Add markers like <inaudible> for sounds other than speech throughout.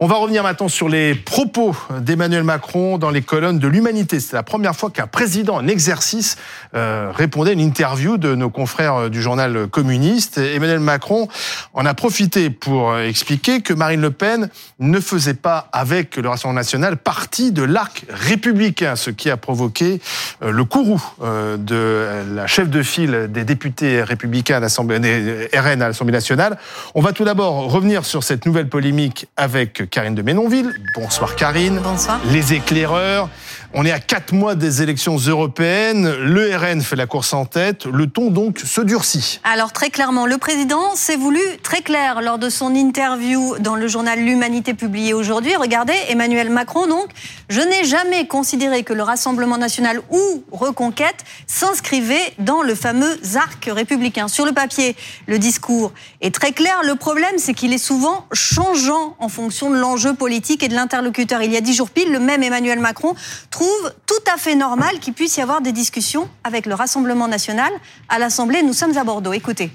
On va revenir maintenant sur les propos d'Emmanuel Macron dans les colonnes de l'Humanité. C'est la première fois qu'un président en exercice euh, répondait à une interview de nos confrères du journal communiste. Emmanuel Macron en a profité pour expliquer que Marine Le Pen ne faisait pas avec le Rassemblement national partie de l'arc républicain, ce qui a provoqué euh, le courroux euh, de la chef de file des députés républicains d'Assemblée RN à l'Assemblée nationale. On va tout d'abord revenir sur cette nouvelle polémique avec Karine de Ménonville. Bonsoir Karine. Bonsoir. Les éclaireurs. On est à quatre mois des élections européennes. Le RN fait la course en tête. Le ton donc se durcit. Alors très clairement, le président s'est voulu très clair lors de son interview dans le journal L'Humanité publié aujourd'hui. Regardez, Emmanuel Macron donc, je n'ai jamais considéré que le Rassemblement national ou Reconquête s'inscrivait dans le fameux arc républicain. Sur le papier, le discours est très clair. Le problème, c'est qu'il est souvent changeant en fonction de l'enjeu politique et de l'interlocuteur. Il y a dix jours pile, le même Emmanuel Macron trouve tout à fait normal qu'il puisse y avoir des discussions avec le Rassemblement national. À l'Assemblée, nous sommes à Bordeaux. Écoutez.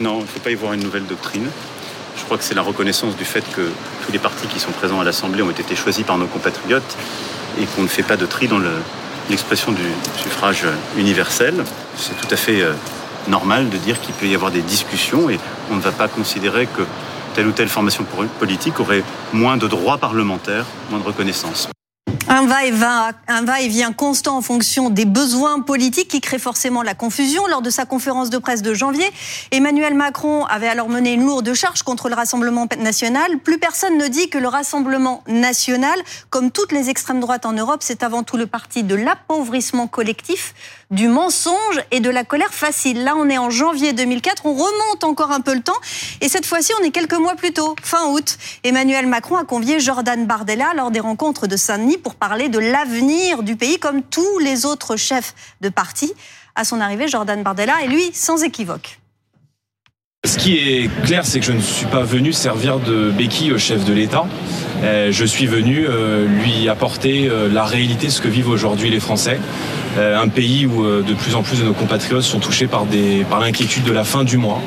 Non, il ne faut pas y voir une nouvelle doctrine. Je crois que c'est la reconnaissance du fait que tous les partis qui sont présents à l'Assemblée ont été choisis par nos compatriotes et qu'on ne fait pas de tri dans l'expression du suffrage universel. C'est tout à fait euh, normal de dire qu'il peut y avoir des discussions et on ne va pas considérer que telle ou telle formation politique aurait moins de droits parlementaires, moins de reconnaissance. Un va-et-vient, constant en fonction des besoins politiques qui crée forcément la confusion. Lors de sa conférence de presse de janvier, Emmanuel Macron avait alors mené une lourde charge contre le Rassemblement national. Plus personne ne dit que le Rassemblement national, comme toutes les extrêmes droites en Europe, c'est avant tout le parti de l'appauvrissement collectif, du mensonge et de la colère facile. Là, on est en janvier 2004, on remonte encore un peu le temps, et cette fois-ci, on est quelques mois plus tôt, fin août. Emmanuel Macron a convié Jordan Bardella lors des rencontres de Saint-Denis pour parler de l'avenir du pays, comme tous les autres chefs de parti. À son arrivée, Jordan Bardella est lui sans équivoque. Ce qui est clair, c'est que je ne suis pas venu servir de béquille au chef de l'État. Euh, je suis venu euh, lui apporter euh, la réalité, ce que vivent aujourd'hui les Français. Un pays où de plus en plus de nos compatriotes sont touchés par, par l'inquiétude de la fin du mois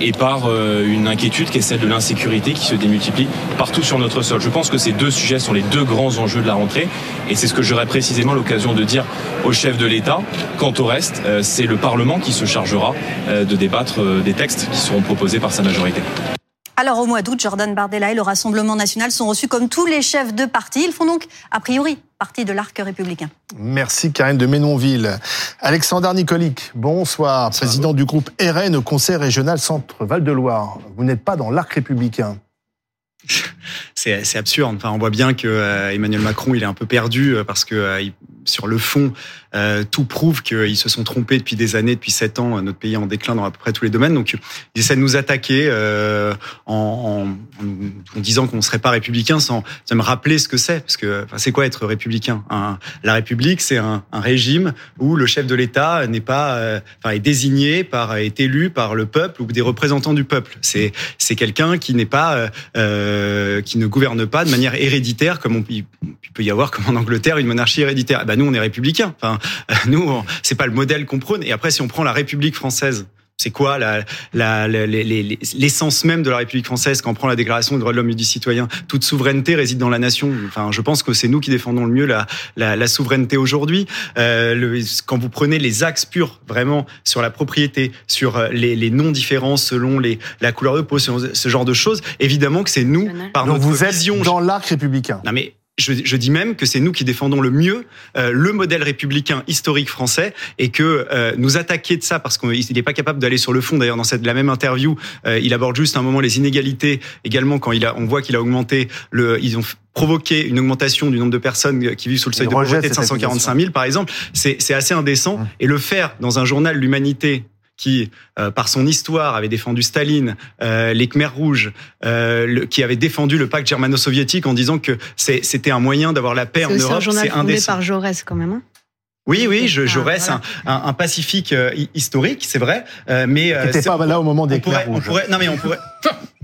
et par une inquiétude qui est celle de l'insécurité qui se démultiplie partout sur notre sol. Je pense que ces deux sujets sont les deux grands enjeux de la rentrée et c'est ce que j'aurai précisément l'occasion de dire au chef de l'État. Quant au reste, c'est le Parlement qui se chargera de débattre des textes qui seront proposés par sa majorité. Alors au mois d'août, Jordan Bardella et le Rassemblement national sont reçus comme tous les chefs de parti. Ils font donc, a priori, partie de l'arc républicain. Merci Karine de Ménonville. Alexandre Nicolic, bonsoir, président du groupe RN au Conseil régional Centre Val-de-Loire. Vous n'êtes pas dans l'arc républicain c'est absurde. Enfin, on voit bien que euh, Emmanuel Macron, il est un peu perdu euh, parce que euh, sur le fond, tout prouve qu'ils se sont trompés depuis des années, depuis sept ans. Notre pays est en déclin dans à peu près tous les domaines. Donc, ils essaient de nous attaquer en, en, disant qu'on ne serait pas républicain sans, sans me rappeler ce que c'est. Parce que enfin, c'est quoi être républicain? La République, c'est un, un, régime où le chef de l'État n'est pas, enfin, est désigné par, est élu par le peuple ou des représentants du peuple. C'est c'est quelqu'un qui n'est pas euh, qui ne gouverne pas de manière héréditaire, comme on, il peut y avoir comme en Angleterre une monarchie héréditaire. Ben nous, on est républicains. Enfin, <laughs> nous, c'est pas le modèle qu'on prône. Et après, si on prend la République française, c'est quoi l'essence même de la République française quand on prend la Déclaration des droits de l'homme et du citoyen? Toute souveraineté réside dans la nation. Enfin, je pense que c'est nous qui défendons le mieux la, la, souveraineté aujourd'hui. Euh, quand vous prenez les axes purs, vraiment, sur la propriété, sur euh, les, les non-différences selon les, la couleur de peau, ce genre de choses, évidemment que c'est nous, par Donc notre vous êtes dans l'arc républicain. Non mais je, je, dis même que c'est nous qui défendons le mieux euh, le modèle républicain historique français et que euh, nous attaquer de ça parce qu'il n'est pas capable d'aller sur le fond. D'ailleurs, dans cette la même interview, euh, il aborde juste un moment les inégalités également quand il a, on voit qu'il a augmenté le, ils ont provoqué une augmentation du nombre de personnes qui vivent sous le seuil de pauvreté de 545 000 par exemple. C'est assez indécent mmh. et le faire dans un journal l'humanité qui, euh, par son histoire, avait défendu Staline, euh, les Khmers rouges, euh, qui avait défendu le pacte germano-soviétique en disant que c'était un moyen d'avoir la paix en Europe. C'est un journal par Jaurès quand même. Hein oui, oui, je, Jaurès, un, un, pacifique historique, c'est vrai, mais qui n'était pas là au moment des Khmers rouges. non, mais on pourrait.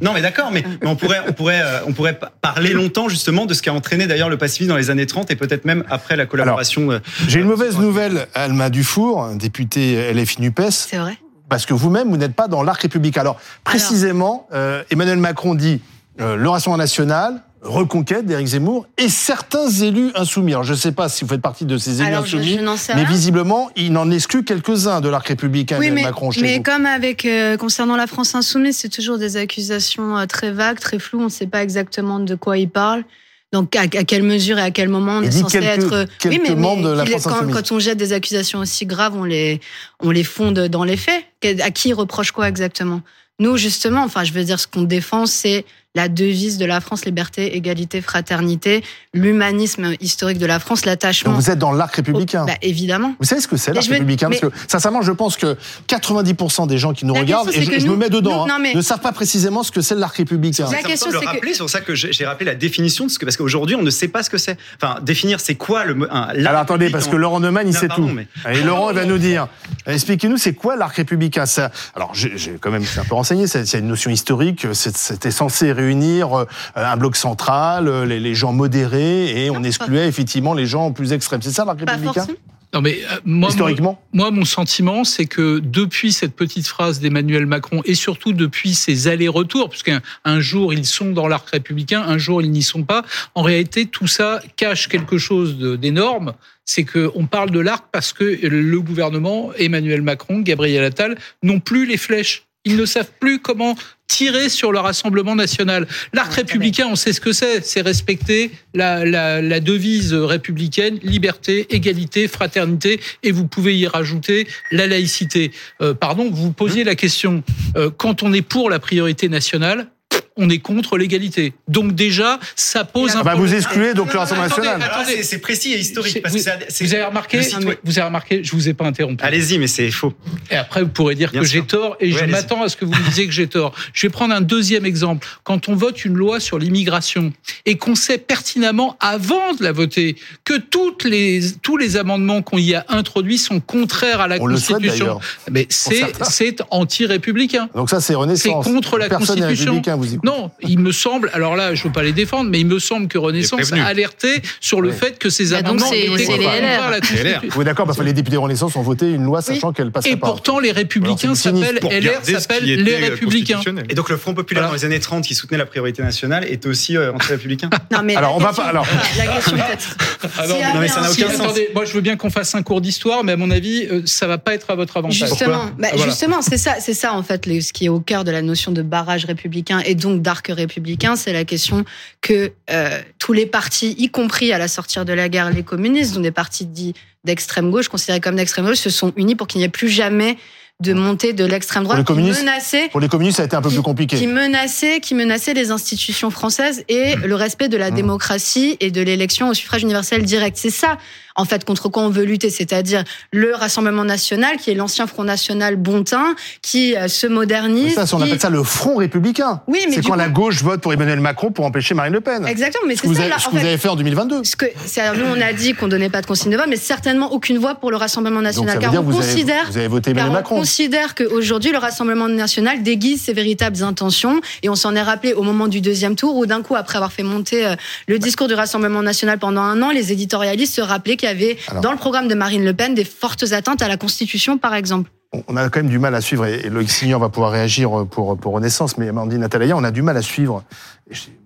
Non, mais d'accord, mais, on pourrait, on pourrait, on pourrait parler longtemps justement de ce qui a entraîné d'ailleurs le pacifisme dans les années 30 et peut-être même après la collaboration. J'ai une mauvaise nouvelle, Alma Dufour, députée LFI Nupes. C'est vrai parce que vous-même, vous, n'êtes pas dans l'arc républicain. Alors, précisément, euh, Emmanuel Macron dit euh, le Rassemblement national, Reconquête d'Éric Zemmour et certains élus insoumis. Alors je ne sais pas si vous faites partie de ces élus Alors, insoumis, je n'en sais mais visiblement, il en exclut quelques-uns de l'arc républicain Oui, mais, Macron chez mais vous. comme avec euh, concernant la France insoumise, c'est toujours des accusations euh, très vagues, très floues. On ne sait pas exactement de quoi il parle. Donc à, à quelle mesure et à quel moment on est censé quelques- être euh, quelques membres de la quand, quand on jette des accusations aussi graves, on les on les fonde dans les faits. À qui reproche quoi exactement? Nous justement, enfin je veux dire ce qu'on défend, c'est la devise de la France liberté, égalité, fraternité, l'humanisme historique de la France, Donc l'attachement. vous êtes dans l'arc républicain. Bah, évidemment. Vous savez ce que c'est l'arc républicain mais- Parce que sincèrement, je pense que 90% des gens qui nous La regardent, question, et je, je me nous- mets dedans, nous- hein, non, mais- ne savent pas précisément ce que c'est l'arc républicain. La C'est question, c'est que- pour ça que j'ai rappelé la définition de ce que parce qu'aujourd'hui on ne sait pas ce que c'est. Enfin, définir c'est quoi le. un- Alors attendez, parce que Laurent Neumann, il Non, sait pardon, tout. mais- Et Laurent, il va nous dire. Expliquez-nous, c'est quoi l'arc républicain? Ça, Alors, j'ai quand même un peu renseigné. C'est une notion historique. C'était censé réunir euh, un bloc central, euh, les, les gens modérés, et on excluait effectivement les gens plus extrêmes. C'est ça l'arc Pas républicain. Non mais euh, moi, Historiquement moi, mon sentiment, c'est que depuis cette petite phrase d'Emmanuel Macron et surtout depuis ces allers-retours, puisqu'un un jour ils sont dans l'arc républicain, un jour ils n'y sont pas, en réalité tout ça cache quelque chose d'énorme. C'est que on parle de l'arc parce que le gouvernement, Emmanuel Macron, Gabriel Attal, n'ont plus les flèches. Ils ne savent plus comment tirer sur le Rassemblement national. L'arc républicain, on sait ce que c'est. C'est respecter la, la, la devise républicaine, liberté, égalité, fraternité, et vous pouvez y rajouter la laïcité. Euh, pardon, vous posiez la question, euh, quand on est pour la priorité nationale, on est contre l'égalité. Donc déjà, ça pose Ah un bah, Vous problème. excluez donc le Rassemblement national. Là, Attendez. c'est- c'est précis et historique. Parce vous, que ça- c'est- vous avez remarqué, vous avez remarqué, je vous ai pas interrompu. Allez-y, mais c'est faux. Et après, vous pourrez dire Bien que j'ai tort et Oui, je m'attends à ce que vous me disiez que j'ai tort. Je vais prendre un deuxième exemple. Quand on vote une loi sur l'immigration et qu'on sait pertinemment avant de la voter que toutes les, tous les amendements qu'on y a introduits sont contraires à la On le souhaite Constitution, d'ailleurs. mais c'est, anti-républicain. Donc ça, c'est Renaissance. C'est contre la Personne n'est Constitution. républicain, vous y Non, il me semble, alors là, je ne veux pas les défendre, mais il me semble que Renaissance a alerté sur le Oui. fait que ces Bah donc amendements c'est- étaient contraires LR. à la. Constitution. Oui, d'accord, parce que les députés Renaissance ont voté une loi sachant qu'elle passerait Et pourtant, les républicains s'appellent LR, était les républicains. constitutionnel. Et donc le Front populaire Voilà. dans les années 30 qui soutenait la priorité nationale est aussi euh, anti-républicain. <laughs> Non, mais Alors, on va pas- alors- La question peut-être. <laughs> Ah non, mais- Non, mais ça n'a aucun sens. attendez, moi je veux bien qu'on fasse un cours d'histoire, mais à mon avis, euh, ça va pas être à votre avantage. Justement, bah, Voilà. justement, c'est ça, c'est ça en fait, les- ce qui est au cœur de la notion de barrage républicain et donc d'arc républicain, c'est la question que euh, tous les partis, y compris à la sortie de la guerre, les communistes, dont des partis dits d'extrême gauche, considérés comme d'extrême gauche, se sont unis pour qu'il n'y ait plus jamais de montée de l'extrême droite les qui communistes menaçait Pour les communistes, ça a été un peu plus qui compliqué. menaçait, qui menaçait les institutions françaises et le respect de la Mmh. démocratie et de l'élection au suffrage universel direct. C'est ça, en fait, contre quoi on veut lutter, c'est-à-dire le Rassemblement national, qui est l'ancien Front national bontin, qui euh, se modernise. ça, on qui- appelle ça le front républicain. Oui, mais c'est quand coup- la gauche vote pour Emmanuel Macron pour empêcher Marine Le Pen. Exactement, mais Ce c'est vous ça, avez, là, ce en que vous avez fait en 2022. Ce que, nous, on a dit qu'on donnait pas de consigne de vote, mais certainement aucune voix pour le Rassemblement national. car on vous avez, considère vous avez voté Emmanuel on Macron. considère qu'aujourd'hui, le Rassemblement national déguise ses véritables intentions. Et on s'en est rappelé au moment du deuxième tour, où d'un coup, après avoir fait monter euh, le discours du Rassemblement national pendant un an, les éditorialistes se rappelaient qu'il y avait Alors. dans le programme de Marine Le Pen des fortes atteintes à la Constitution, par exemple. On- a quand même du mal à suivre, et Loïc Signon va pouvoir réagir pour, pour Renaissance, mais Amandine Atalaya, on a du mal à suivre.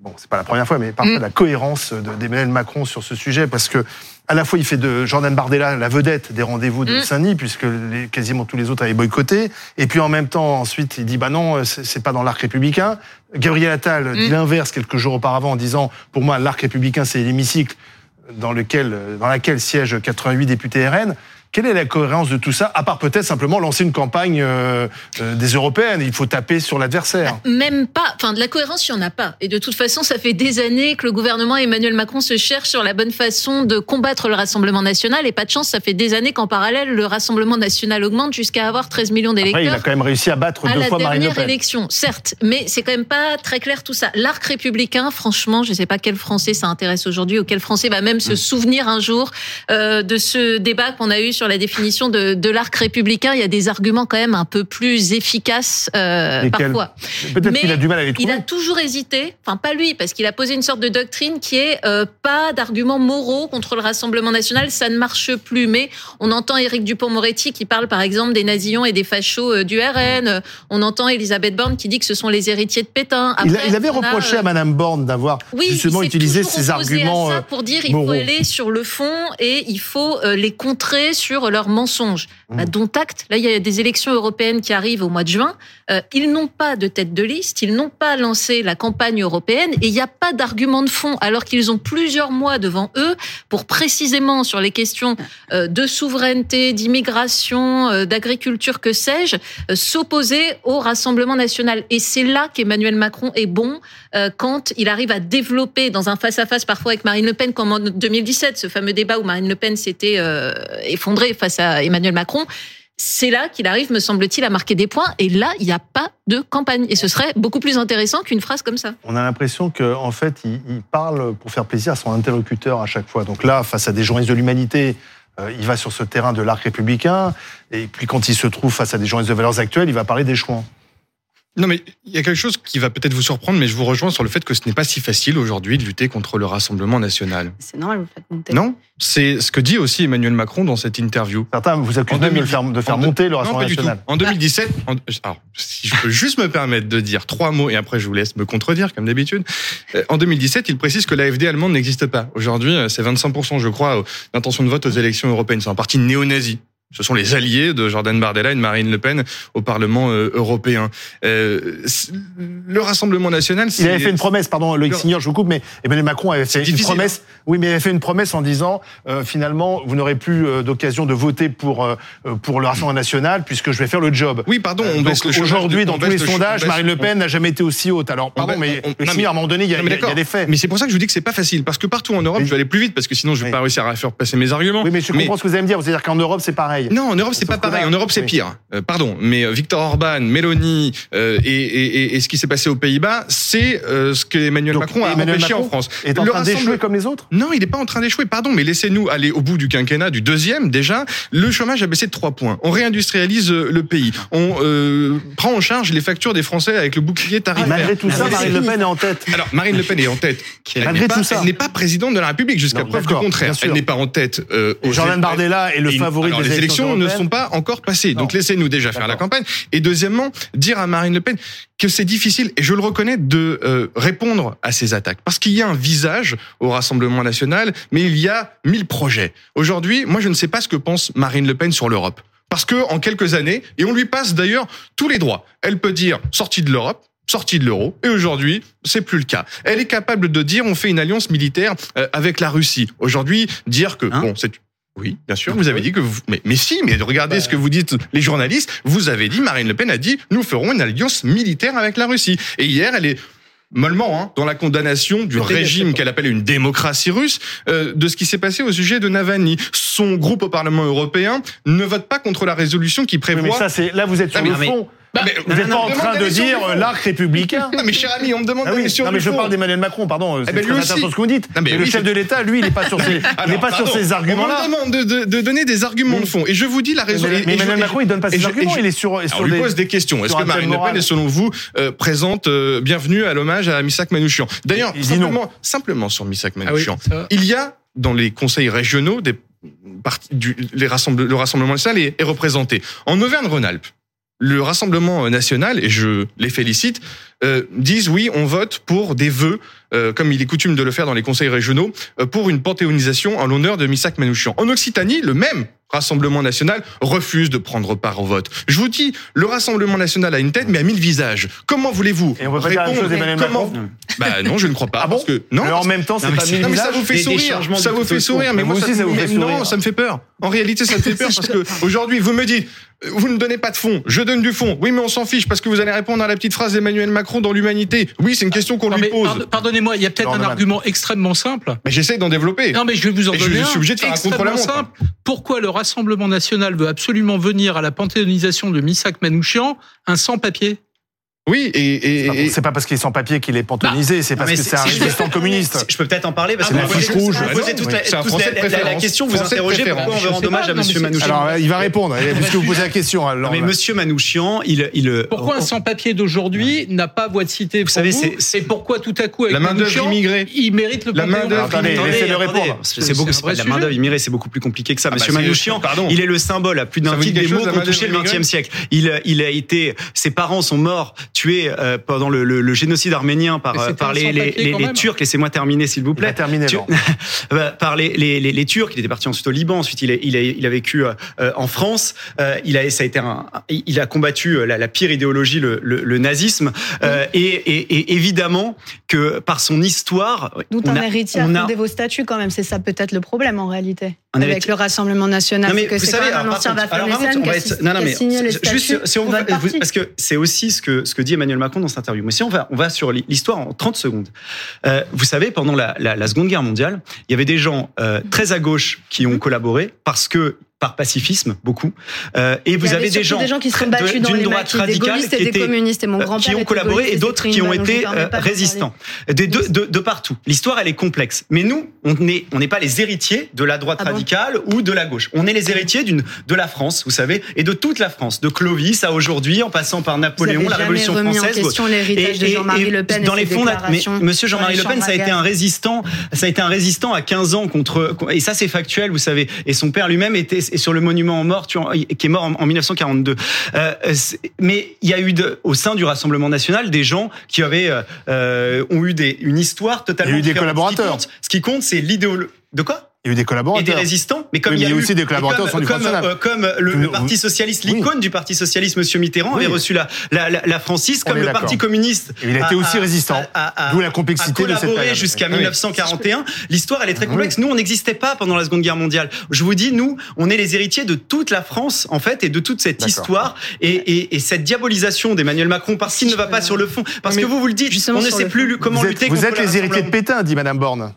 Bon, c'est pas la première fois, mais parfois Mm. la cohérence de- d'Emmanuel Macron sur ce sujet, parce que à la fois il fait de Jordan Bardella la vedette des rendez-vous de Mm. Saint-Denis, puisque les- quasiment tous les autres avaient boycotté, et puis en même temps ensuite il dit bah non, c'est c'est pas dans l'arc républicain. Gabriel Attal dit Mm. l'inverse quelques jours auparavant en disant pour moi l'arc républicain c'est l'hémicycle dans lequel dans laquelle siègent 88 députés RN. Quelle est la cohérence de tout ça, à part peut-être simplement lancer une campagne euh, euh, des européennes? Il faut taper sur l'adversaire. Même pas, enfin de la cohérence, il n'y en a pas. Et de toute façon, ça fait des années que le gouvernement Emmanuel Macron se cherchent sur la bonne façon de combattre le Rassemblement national. Et pas de chance, ça fait des années qu'en parallèle, le Rassemblement national augmente jusqu'à avoir 13 millions Après, il a d'électeurs. quand même réussi à battre à deux la fois Marine Le dernière Pen. élection, certes, mais c'est quand même pas très clair tout ça. L'arc républicain, franchement, je ne sais pas quel Français ça intéresse aujourd'hui ou quel Français va même se souvenir un jour euh, de ce débat qu'on a eu sur la définition de, de l'arc républicain, il y a des arguments quand même un peu plus efficaces euh, parfois. Peut-être Mais qu'il a du mal à les Il a toujours hésité, enfin pas lui, parce qu'il a posé une sorte de doctrine qui est euh, pas d'arguments moraux contre le Rassemblement national, ça ne marche plus. Mais on entend Éric Dupont-Moretti qui parle par exemple des nazillons et des fachos euh, du RN. Euh, On entend Elisabeth Borne qui dit que ce sont les héritiers de Pétain. il, a- il avait a, reproché à Madame Borne d'avoir oui, justement il utilisé ces arguments. à ça pour dire il moraux. faut aller sur le fond et il faut les contrer sur leurs mensonges. Mmh. Bah, dont acte. Là, il y a des élections européennes qui arrivent au mois de juin. Euh, ils n'ont pas de tête de liste, ils n'ont pas lancé la campagne européenne et il n'y a pas d'argument de fond, alors qu'ils ont plusieurs mois devant eux pour précisément sur les questions euh, de souveraineté, d'immigration, euh, d'agriculture, que sais-je, s'opposer au Rassemblement national. Et c'est là qu'Emmanuel Macron est bon quand il arrive à développer dans un face-à-face parfois avec Marine Le Pen, comme en 2017, ce fameux débat où Marine Le Pen s'était euh, face à Emmanuel Macron. C'est là qu'il arrive, me semble-t-il, à marquer des points. Et là, il n'y a pas de campagne. Et ce serait beaucoup plus intéressant qu'une phrase comme ça. On a l'impression qu'en en fait, il, il parle pour faire plaisir à son interlocuteur à chaque fois. Donc là, face à des journalistes de l'humanité, euh, il va sur ce terrain de l'arc républicain. Et puis quand il se trouve face à des journalistes de valeurs actuelles, il va parler des chouans. Non, mais il y a quelque chose qui va peut-être vous surprendre, mais je vous rejoins sur le fait que ce n'est pas si facile aujourd'hui de lutter contre le Rassemblement national. C'est normal, vous faites monter. Non C'est ce que dit aussi Emmanuel Macron dans cette interview. Certains vous accusent En même de, le 2010, faire, de faire monter le Non, Rassemblement pas du tout. national. En 2017, en- alors, si je peux juste me permettre de dire trois mots et après je vous laisse me contredire comme d'habitude. Euh, En 2017, il précise que l'AFD allemande n'existe pas. Aujourd'hui, euh, c'est 25%, je crois, d'intention de vote aux élections européennes. C'est un parti néo-nazi. Ce sont les alliés de Jordan Bardella et de Marine Le Pen au Parlement euh, européen. Euh, le Rassemblement national, c'est... Il avait fait une promesse, pardon, Loïc. Signor, je vous coupe, mais Emmanuel Macron avait fait une promesse. Oui, mais il avait fait une promesse en disant euh, finalement, vous n'aurez plus d'occasion de voter pour euh, pour le Rassemblement national puisque je vais faire le job. Oui, pardon, on baisse le aujourd'hui, dans on tous les sondages, Marine Le Pen n'a jamais été aussi haute. Alors, pardon, on- mais on- Signor, à un moment donné, il y a, il y des faits. Mais c'est pour ça que je vous dis que c'est pas facile, parce que partout en Europe, Mais- je vais aller plus vite, parce que sinon je vais Oui. pas réussir à faire passer mes arguments. Oui, mais je comprends ce que vous allez me dire. C'est-à-dire qu'en Europe, c'est pareil. Non, en Europe c'est pas pareil. là- En Europe c'est oui. pire. Euh, pardon, mais euh, Victor Orban, Mélanie euh, et, et, et, et ce qui s'est passé aux Pays-Bas, c'est euh, ce que Emmanuel Donc, Macron a Emmanuel empêché Macron en France. est en Le train d'échouer comme les autres Non, il n'est pas en train d'échouer. Pardon, mais laissez-nous aller au bout du quinquennat, du deuxième déjà. Le chômage a baissé de 3 points. On réindustrialise euh, le pays. On euh, prend en charge les factures des Français avec le bouclier tarifaire. Malgré tout ça, Marine Le Pen est en tête. alors, Marine Le Pen est en tête. Elle Malgré pas- tout ça. Elle n'est pas présidente de la République jusqu'à preuve du contraire. Elle n'est pas en tête. euh, Jordan Bardella est le favori des les élections ne sont pas encore passées. Donc laissez-nous déjà faire la campagne. Et deuxièmement, dire à Marine Le Pen que c'est difficile, et je le reconnais, de euh, répondre à ces attaques. Parce qu'il y a un visage au Rassemblement national, mais il y a mille projets. Aujourd'hui, moi je ne sais pas ce que pense Marine Le Pen sur l'Europe. Parce que en quelques années, et on lui passe d'ailleurs tous les droits, elle peut dire sortie de l'Europe, sortie de l'euro, et aujourd'hui, c'est plus le cas. Elle est capable de dire on fait une alliance militaire euh, avec la Russie. Aujourd'hui, dire que Hein bon, c'est oui, bien sûr, vous avez dit que vous mais mais si, mais regardez ce que vous dites les journalistes, vous avez dit Marine Le Pen a dit nous ferons une alliance militaire avec la Russie. Et hier, elle est mollement hein, dans la condamnation du régime qu'elle appelle une démocratie russe euh, de ce qui s'est passé au sujet de Navalny. Son groupe au Parlement européen ne vote pas contre la résolution qui prévoit mais ça, c'est là, vous êtes sur Ah, mais- le fond. Bah, Vous n'êtes pas en train de dire le l'arc républicain. Non, mais cher ami, on me demande Ah oui, non, le mais je fond. parle d'Emmanuel Macron, pardon. C'est Eh ben, très intéressant ce que vous dites. Non, mais mais le oui, chef c'est- de l'État, lui, il n'est pas sur <laughs> ces, il n'est pas sur ces arguments-là. On me demande de, de- de donner des arguments de fond. Et je vous dis la raison. Mais, mais je- Emmanuel et- Macron, il donne pas ses je- arguments. je- Il est sur, Alors, sur on lui des. pose des questions. Est-ce que Marine Le. Pen est, selon vous, euh, présente euh, bienvenue à l'hommage à Misak Manouchian? D'ailleurs, simplement, simplement sur Misak Ah oui, Manouchian, il y a dans les conseils régionaux des du les rassemble, le Rassemblement national est, est représenté. En Auvergne-Rhône-Alpes, le Rassemblement national, et je les félicite, euh, disent oui, on vote pour des vœux, euh, comme il est coutume de le faire dans les conseils régionaux, euh, pour une panthéonisation en l'honneur de Misak Manouchian. En Occitanie, le même Rassemblement national refuse de prendre part au vote. Je vous dis, le Rassemblement national a une tête, mais a mille visages. Comment voulez-vous Et on peut pas dire la même chose d'Emmanuel comment... Macron Bah non, je ne crois pas. Ah bon parce que non, Mais en même temps, c'est pas mille non, mais ça visages. vous fait Des- sourire. Ça vous fait sourire. Mais moi aussi, ça vous fait mais Non, sourire. ça me fait peur. En réalité, ça me fait peur parce que aujourd'hui, vous me dites, vous ne donnez pas de fond. Je donne du fond. Oui, mais on s'en fiche parce que vous allez répondre à la petite phrase d'Emmanuel Macron dans l'humanité. Oui, c'est une question qu'on lui pose. pardon- Pardonnez-moi, il y a peut-être un argument extrêmement simple. Mais j'essaie d'en développer. Non, mais je vais vous en je- donner je un. suis obligé de faire un simple. Pourquoi le Rassemblement national veut absolument venir à la panthéonisation de Missak Manouchian un sans-papier? Oui, et, et c'est pas, parce qu'il est sans papier qu'il est pantonisé, bah, c'est parce que c'est un résistant communiste. Je peux peut-être en parler parce que vous posez bah toute la question, vous interrogez pourquoi on veut rendre hommage à Monsieur Manouchian. Alors il va répondre puisque vous posez la question. Mais Monsieur Manouchian, il pourquoi oh, oh. un sans-papier d'aujourd'hui n'a pas voix de cité Vous savez, c'est pourquoi tout à coup avec la main d'œuvre immigrée, il mérite le la main d'œuvre. Laissez-le répondre. C'est beaucoup la main d'œuvre immigrée, c'est beaucoup plus compliqué que ça. Ah bah Monsieur Manouchian, il est le symbole à plus d'un titre des mots qu'ont touché le XXe siècle. Il a été, ses parents sont morts Tué euh, pendant le, génocide arménien par, euh, les, Turcs. Laissez-moi terminer, s'il vous plaît. Terminé, tu... <laughs> Bah, par les, Turcs. Il était parti ensuite au Liban. Ensuite, il a, vécu euh, en France. il a, combattu la, pire idéologie, le, nazisme. Et, évidemment que par son histoire, dont on un a, héritier on a... des vos statuts quand même. C'est ça peut-être le problème en réalité avec le Rassemblement national. Mais que vous savez, alors, contre, alors, on va non, non, mais juste si on va... parce que c'est aussi ce que ce que dit Emmanuel Macron dans cette interview. Mais si on va on va sur l'histoire en 30 secondes. Euh, vous savez, pendant la, la, Seconde Guerre mondiale, il y avait des gens euh, très à gauche qui ont collaboré parce que par pacifisme beaucoup. Euh, et vous avez des gens, des qui sont battus de, dans les droite radicale des qui, étaient, des communistes, et mon euh, grand qui ont collaboré et d'autres qui ont été euh, résistants. de, partout. L'histoire elle est complexe. Mais nous on n'est on n'est pas les héritiers de la droite ah radicale ou de la gauche. On est les ah héritiers d'une de la France vous savez et de toute la France. De Clovis à aujourd'hui en passant par Napoléon la Révolution française en question l'héritage de Jean-Marie Le Pen dans les fondations Monsieur Jean-Marie Le Pen ça a été un résistant ça a été un résistant à 15 ans contre et ça c'est factuel vous savez. Et son père lui-même était et sur le monument en mort, tu, qui est mort en, 1942. Euh, mais il y a eu au sein du Rassemblement national des gens qui avaient euh, euh, ont eu une histoire totalement. Il y a eu des collaborateurs. Ce qui compte, c'est l'idéologie. De quoi? Il y a eu des collaborateurs. Et des résistants. Mais comme oui, mais il y a, eu aussi des collaborateurs comme, sont du comme, euh, comme euh, le, le, Parti socialiste, l'icône du Parti socialiste, Monsieur Mitterrand, avait reçu la, la, la, la Francis, comme le Parti communiste. Il a été aussi résistant. D'où la complexité de cette période. jusqu'à 1941. L'histoire, elle est très complexe. Nous, on n'existait pas pendant la Seconde Guerre mondiale. Je vous dis, nous, on est les héritiers de toute la France, en fait, et de toute cette histoire et, et, et cette diabolisation d'Emmanuel Macron parce qu'il ne va pas sur le fond. Parce que vous vous le dites, on ne sait plus comment lutter contre. Vous êtes les héritiers de Pétain, dit Madame Borne.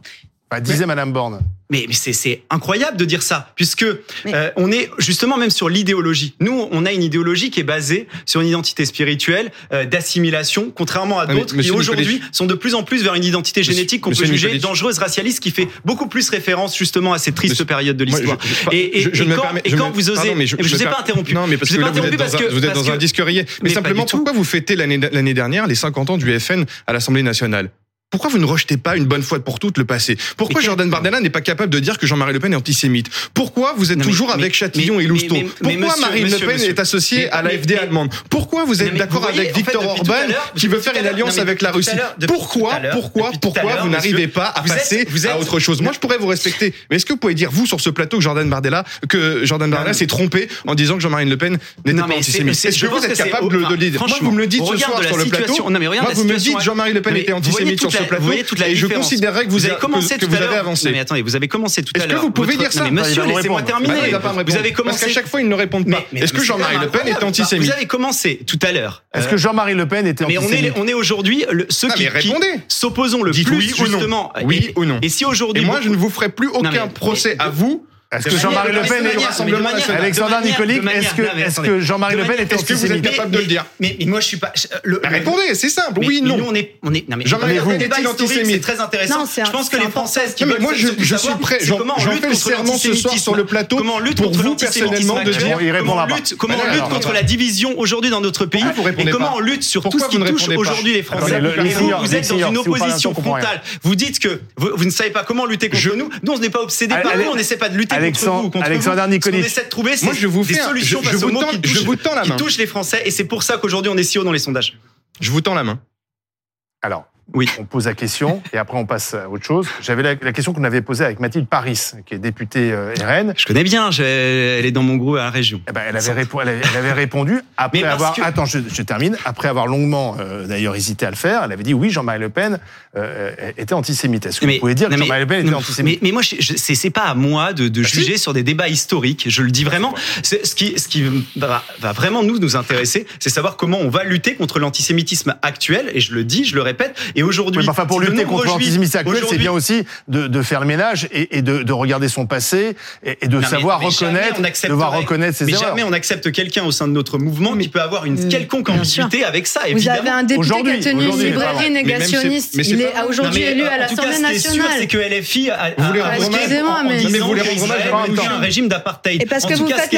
Bah, disait mais, Madame Borne. Mais, mais c'est incroyable de dire ça, puisque euh, on est justement même sur l'idéologie. Nous, on a une idéologie qui est basée sur une identité spirituelle, euh, d'assimilation, contrairement à ah, d'autres qui aujourd'hui sont de plus en plus vers une identité génétique qu'on peut juger dangereuse, racialiste, qui fait beaucoup plus référence justement à ces tristes périodes de l'histoire. Et, et, je, et quand, permets, et quand vous osez, pardon, je, ne vous ai pas interrompu. Non, mais parce, que, vous, êtes parce que, vous êtes dans un disque Mais simplement, pourquoi vous fêtez l'année dernière les 50 ans du FN à l'Assemblée nationale? pourquoi vous ne rejetez pas une bonne fois pour toutes le passé? Pourquoi Jordan Bardella n'est pas capable de dire que Jean-Marie Le Pen est antisémite? Pourquoi vous êtes toujours avec Châtillon et Lousteau? Pourquoi Marine Le Pen est associée à l'AFD allemande Pourquoi vous êtes d'accord avec Victor Orban qui veut faire une alliance avec la Russie? Pourquoi, pourquoi, pourquoi vous n'arrivez pas à passer à autre chose? Moi, je pourrais vous respecter, mais est-ce que vous pouvez dire vous sur ce plateau que Jordan Bardella, que Jordan Bardella s'est trompé en disant que Jean-Marie Le Pen n'était pas antisémite Est-ce que vous êtes capable de le dire Moi, vous me le dites ce soir sur le plateau. Moi, vous me dites Jean-Marie Le Pen était antisémite sur ce vous voyez toute la différence. Je considérerais que vous, avez commencé tout à l'heure. Mais attendez, vous avez commencé tout à l'heure. Est-ce que vous pouvez dire ça Monsieur, laissez-moi terminer. Vous avez commencé. Parce qu'à chaque fois, ils ne répondent pas. Est-ce que Jean-Marie Le Pen est antisémite Vous avez commencé tout à l'heure. Est-ce que Jean-Marie Le Pen était antisémite Mais on est aujourd'hui ceux qui s'opposons le plus justement. Oui ou non. Et si aujourd'hui, moi, je ne vous ferai plus aucun procès à vous est-ce que Jean-Marie Le Pen est Alexandre Nicolique Est-ce que, est que Jean-Marie Le Pen est Est-ce que vous êtes capable de le dire mais, moi je ne suis pas. Répondez, c'est simple. oui, non. On est, on est. Jean-Marie Le Pen est antisémite. C'est très intéressant. je pense que les Françaises qui. Non, mais moi je, suis prêt. J'en fais le serment ce soir sur le plateau. Comment lutte pour vous personnellement Comment on lutte contre la division aujourd'hui dans notre pays Et comment on lutte sur tout ce qui touche aujourd'hui les Français Vous êtes dans une opposition frontale. Vous dites que vous ne savez pas comment lutter contre nous. Nous, on n'est pas obsédé par nous. On n'essaie pas de lutter Alexandre, vous, Alexandre Nicolas. Ce on essaie de trouver, c'est des solutions je, face je vous tends la qui touchent les Français. Et c'est pour ça qu'aujourd'hui, on est si haut dans les sondages. Je vous tends la main. Alors, oui. On pose la question et après on passe à autre chose. J'avais la, la question qu'on avait posée avec Mathilde Paris, qui est députée euh, RN. Je connais bien, elle est dans mon groupe à la région. Eh ben, elle, avait répo- elle, avait, elle avait répondu <laughs> après Mais avoir. que- Attends, je, je termine. Après avoir longuement, euh, d'ailleurs, hésité à le faire, elle avait dit oui, Jean-Marie Le Pen euh, était antisémite. Est-ce que vous pouvez dire non, que Jean-Marie Le Pen était antisémite mais, mais moi, c'est c'est pas à moi de, de Bah, si. juger sur des débats historiques. Je le dis vraiment. C'est- Ce qui, ce qui va, va vraiment nous nous intéresser, c'est savoir comment on va lutter contre l'antisémitisme actuel. Et je le dis, je le répète. Et Et aujourd'hui, Oui, mais enfin, pour si lutter contre l'antisémitisme actuel, c'est bien aussi de, de faire le ménage et, et de, de regarder son passé et, et de Non, mais- savoir mais jamais reconnaître, de devoir reconnaître ses mais erreurs. jamais on accepte quelqu'un au sein de notre mouvement qui peut avoir une Euh, quelconque ambiguïté avec ça, Vous avez un député qui a tenu une librairie. Mais c'est- négationniste. mais c'est Il est aujourd'hui mais, élu euh, à cas, l'Assemblée nationale. c'est que LFI a, a, Vous voulez a- rendre a- hommage Excusez-moi, en mais- disant Mais vous voulez que rendre hommage Israël en même est temps. un régime d'apartheid. Et parce En que tout vous cas, faites c'est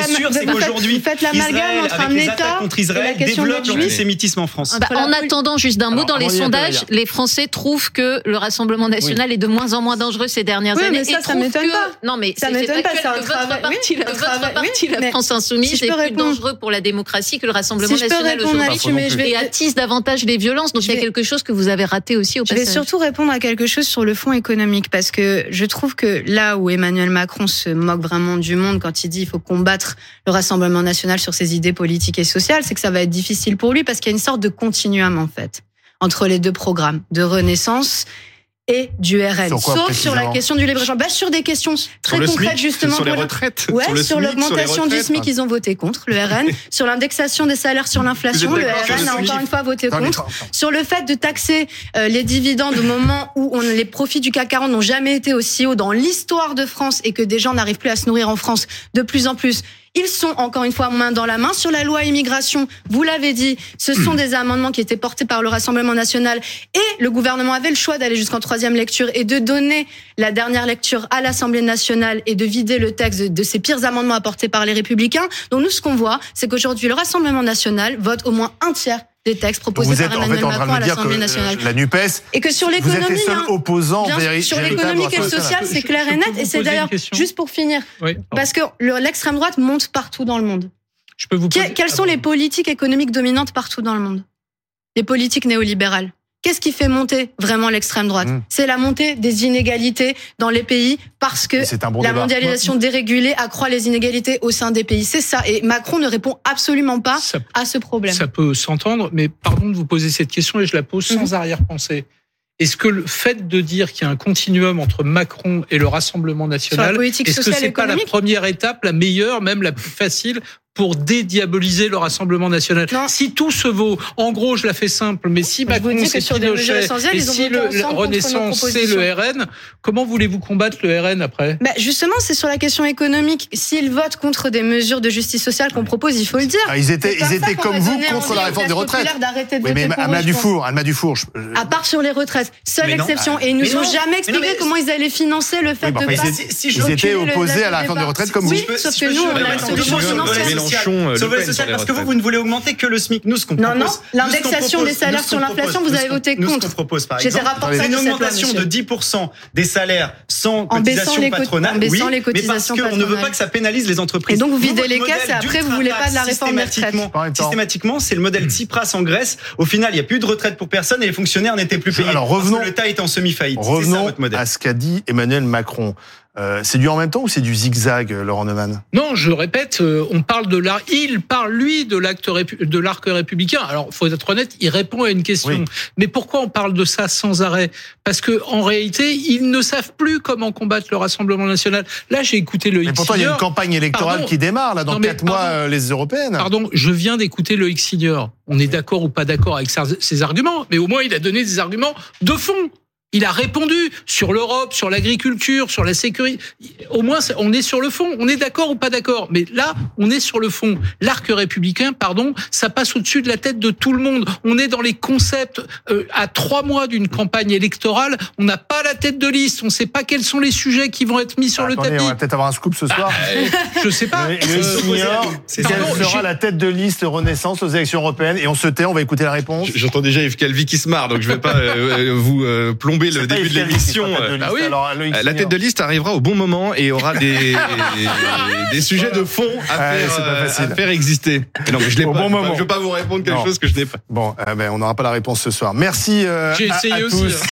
l'amalgame entre un État et Israël, la question Juifs. l'antisémitisme en France. En attendant, juste d'un mot, dans les sondages. Les Français trouvent que le Rassemblement national est de moins en moins dangereux ces dernières Oui, années. mais ça, et ça m'étonne que- pas. Non, mais Ça m'étonne pas, c'est un travail- parti, oui, la, un votre travail- parti, oui, la mais France insoumise, si est plus répondre- dangereux pour la démocratie que le Rassemblement Si je peux national répondre aujourd'hui. là-dessus, mais je vais, Et attise davantage les violences. Donc il y a quelque chose que vous avez raté aussi au Je vais passage. surtout répondre à quelque chose sur le fond économique parce que je trouve que là où Emmanuel Macron se moque vraiment du monde quand il dit il faut combattre le Rassemblement national sur ses idées politiques et sociales, c'est que ça va être difficile pour lui parce qu'il y a une sorte de continuum en fait entre les deux programmes de Renaissance et du RN. Sur quoi, Sauf sur la question du libre-échange. Bah, sur des questions très Sur concrètes SMIC, justement. sur les retraites, Ouais, sur l'augmentation du. SMIC, ils ont voté contre, le RN. <laughs> sur l'indexation des salaires sur l'inflation, le RN a encore une fois voté contre. Sur le fait de taxer euh, les dividendes au moment où on, les profits du CAC 40 n'ont jamais été aussi hauts dans l'histoire de France et que des gens n'arrivent plus à se nourrir en France de plus en plus. Ils sont encore une fois main dans la main sur la loi immigration. Vous l'avez dit, ce sont <clears throat> des amendements qui étaient portés par le Rassemblement national et le gouvernement avait le choix d'aller jusqu'en troisième lecture et de donner la dernière lecture à l'Assemblée nationale et de vider le texte de, ces pires amendements apportés par les Républicains. Donc nous, ce qu'on voit, c'est qu'aujourd'hui, le Rassemblement national vote au moins un tiers des textes proposés vous êtes par en Emmanuel fait en train Macron à l'Assemblée nationale. euh, la NUPES, Et que sur vous êtes l'économie, les seuls hein, opposants bien sur l'économique et le social, c'est clair et net. vous Et c'est d'ailleurs, juste pour finir, Oui, parce que le- l'extrême droite monte partout dans le monde. je peux vous Que- poser- quelles sont les politiques économiques dominantes partout dans le monde? Les politiques néolibérales. Qu'est-ce qui fait monter vraiment l'extrême droite Mm. C'est la montée des inégalités dans les pays parce que C'est un bon la débat. mondialisation dérégulée accroît les inégalités au sein des pays. C'est ça. Et Macron ne répond absolument pas Ça à ce problème. Ça peut s'entendre, mais pardon de vous poser cette question et je la pose sans Mhm. arrière-pensée. Est-ce que le fait de dire qu'il y a un continuum entre Macron et le Rassemblement national, politique est-ce que c'est pas la première étape, la meilleure, même la plus facile pour dédiaboliser le Rassemblement national Non. Si tout se vaut, en gros, je la fais simple, mais si Macron c'est sur des mesures Pinochet et si le, la Renaissance c'est le RN, comment voulez-vous combattre le RN après? Bah, justement, c'est sur la question économique. S'ils votent contre des mesures de justice sociale qu'on propose, il faut le dire. Ah, ils étaient, ils étaient comme vous contre la réforme des retraites. de Oui, mais Alma. Dufour, Alma Dufour, je- À part sur les retraites. Seule Mais non. exception. Et ils nous Mais ont non. jamais Mais expliqué mais- comment ils allaient financer le fait Oui, bah, de pas ils ils étaient opposés à la réforme des retraites comme Oui, vous. Peux- sauf que nous, on a une solution financière. Mélenchon, euh, Le Sauver le Pen social, parce que vous, vous ne voulez augmenter que le SMIC. Nous, ce qu'on Non, propose. non, qu'on l'indexation des salaires sur l'inflation, vous avez voté qu'on- nous, ce contre. qu'on propose, par exemple, c'est une augmentation de 10% des salaires sans En baissant cotisation patronale. en baissant oui, les mais parce qu'on ne veut pas que ça pénalise les entreprises. Et donc, vous videz les caisses et après, vous voulez pas de la réforme des retraites. systématiquement- c'est le modèle <clears throat> Tsipras en Grèce. Au final, il n'y a plus de retraite pour personne et les fonctionnaires n'étaient plus payés. Alors, Parce que revenons- L'État est en semi-faillite. Revenons à ce qu'a dit Emmanuel Macron. Euh, c'est du en même temps ou c'est du zigzag, euh, Laurent Neumann? Non, je répète, euh, on parle de l'art. Il parle lui de l'acte répu- de l'arc républicain. Alors, faut être honnête, il répond à une question. Oui. Mais pourquoi on parle de ça sans arrêt? Parce que en réalité, ils ne savent plus comment combattre le Rassemblement national. Là, j'ai écouté le Mais pourtant, il y a une campagne électorale Pardon. qui démarre là dans quatre mois, pardon. les européennes. Pardon, je viens d'écouter le X-Senior. On est d'accord ou pas d'accord avec ses arguments, mais au moins il a donné des arguments de fond. Il a répondu sur l'Europe, sur l'agriculture, sur la sécurité. Au moins, on est sur le fond. On est d'accord ou pas d'accord. Mais là, on est sur le fond. L'arc républicain, pardon, ça passe au-dessus de la tête de tout le monde. On est dans les concepts. euh, à trois mois d'une campagne électorale, on n'a pas la tête de liste. On ne sait pas quels sont les sujets qui vont être mis sur le Attendez, tapis. on va peut-être avoir un scoop ce soir. Euh, je sais pas. Le- le Euh, quelle pardon, sera la tête de liste Renaissance aux élections européennes? Et on se tait, on va écouter la réponse. J'entends déjà Yves Calvi qui se marre, donc je vais pas euh, euh, vous euh, plomber le début de l'émission. Euh, Ah oui. alors, le La tête de liste arrivera au bon moment et aura des, <laughs> des sujets de fond à, Ouais, faire, c'est pas euh, à faire exister. Mais non, mais je l'ai Au pas. bon je vais pas- moment. Je vais pas vous répondre quelque Non. chose que je n'ai pas. Bon, euh, ben, on n'aura pas la réponse ce soir. Merci euh, J'ai à- essayé à aussi, tous. hein.